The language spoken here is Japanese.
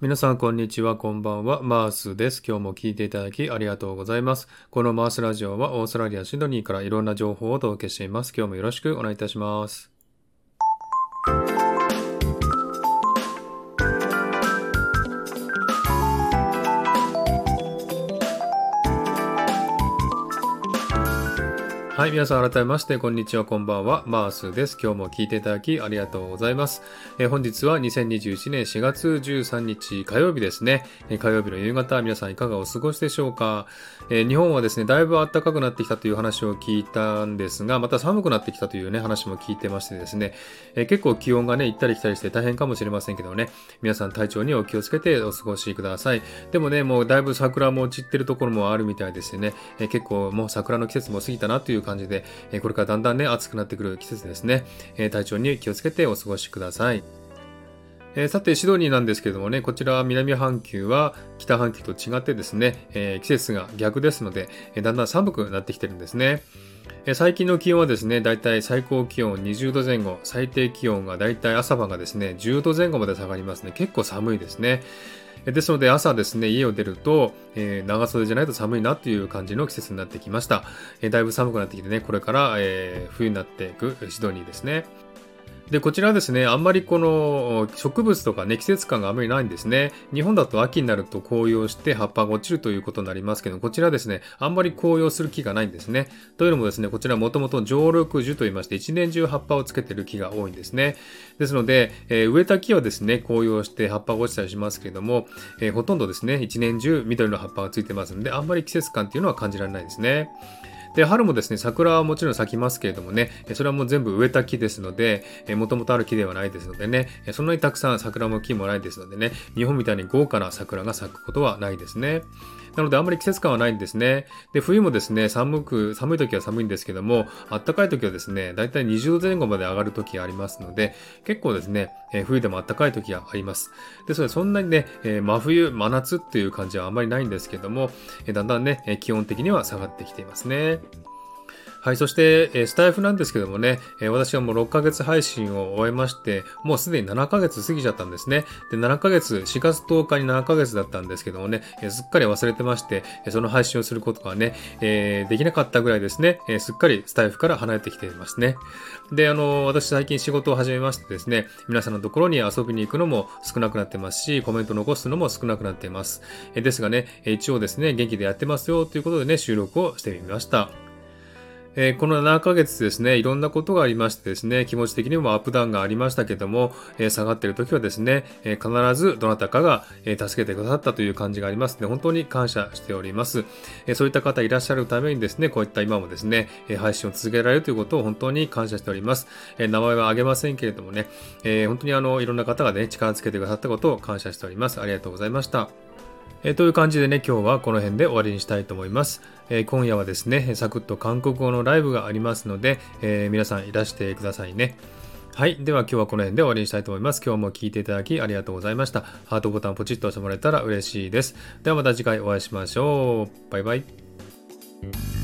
皆さん、こんにちは。こんばんは。マースです。今日も聞いていただきありがとうございます。このマースラジオはオーストラリア・シドニーからいろんな情報をお届けしています。今日もよろしくお願いいたします。はい、皆さん改めまして、こんにちは、こんばんは、マースです。今日も聞いていただきありがとうございます。えー、本日は2021年4月13日火曜日ですね。えー、火曜日の夕方、皆さんいかがお過ごしでしょうか、えー、日本はですね、だいぶ暖かくなってきたという話を聞いたんですが、また寒くなってきたというね、話も聞いてましてですね、え結構気温がね、行ったり来たりして大変かもしれませんけどね、皆さん体調にお気をつけてお過ごしください。でもね、もうだいぶ桜も散ってるところもあるみたいですよね、え結構もう桜の季節も過ぎたなという感じで、えこれからだんだんね、暑くなってくる季節ですね。え体調に気をつけてお過ごしください。えー、さて、シドニーなんですけどもね、こちら南半球は北半球と違ってですね、えー、季節が逆ですので、えー、だんだん寒くなってきてるんですね。え最近の気温はですね、だいたい最高気温20度前後、最低気温がだいたい朝晩がですね、10度前後まで下がりますね。結構寒いですね。ですので朝ですね、家を出ると、えー、長袖じゃないと寒いなという感じの季節になってきました。えー、だいぶ寒くなってきてね、これから、えー、冬になっていくシドニーですね。で、こちらはですね、あんまりこの植物とかね、季節感があまりないんですね。日本だと秋になると紅葉して葉っぱが落ちるということになりますけど、こちらですね、あんまり紅葉する木がないんですね。というのもですね、こちらもともと常緑樹と言いまして、一年中葉っぱをつけてる木が多いんですね。ですので、えー、植えた木はですね、紅葉して葉っぱが落ちたりしますけれども、えー、ほとんどですね、一年中緑の葉っぱがついてますので、あんまり季節感っていうのは感じられないですね。で、春もですね、桜はもちろん咲きますけれどもね、それはもう全部植えた木ですので、もともとある木ではないですのでね、そんなにたくさん桜も木もないですのでね、日本みたいに豪華な桜が咲くことはないですね。なのであんまり季節感はないんですね。で、冬もですね、寒く、寒い時は寒いんですけども、暖かい時はですね、だいたい20度前後まで上がる時がありますので、結構ですね、え冬でも暖かい時があります。ですので、そんなにね、え真冬、真夏っていう感じはあんまりないんですけども、えだんだんね、気温的には下がってきていますね。はい、そして、えスタイフなんですけどもね、え私はもう6ヶ月配信を終えまして、もうすでに7ヶ月過ぎちゃったんですね。で、7ヶ月、4月10日に7ヶ月だったんですけどもね、えすっかり忘れてまして、その配信をすることがね、えー、できなかったぐらいですね、えすっかりスタイフから離れてきていますね。で、あの、私最近仕事を始めましてですね、皆さんのところに遊びに行くのも少なくなってますし、コメント残すのも少なくなっています。えですがね、一応ですね、元気でやってますよということでね、収録をしてみました。えー、この7ヶ月ですね、いろんなことがありましてですね、気持ち的にもアップダウンがありましたけども、えー、下がっている時はですね、えー、必ずどなたかが、え助けてくださったという感じがありますので、本当に感謝しております。えそういった方いらっしゃるためにですね、こういった今もですね、え配信を続けられるということを本当に感謝しております。え名前は挙げませんけれどもね、え本当にあの、いろんな方がね、力をつけてくださったことを感謝しております。ありがとうございました。えー、という感じでね、今日はこの辺で終わりにしたいと思います。えー、今夜はですね、サクッと韓国語のライブがありますので、えー、皆さんいらしてくださいね。はい。では今日はこの辺で終わりにしたいと思います。今日も聴いていただきありがとうございました。ハートボタンポチッと押してもらえたら嬉しいです。ではまた次回お会いしましょう。バイバイ。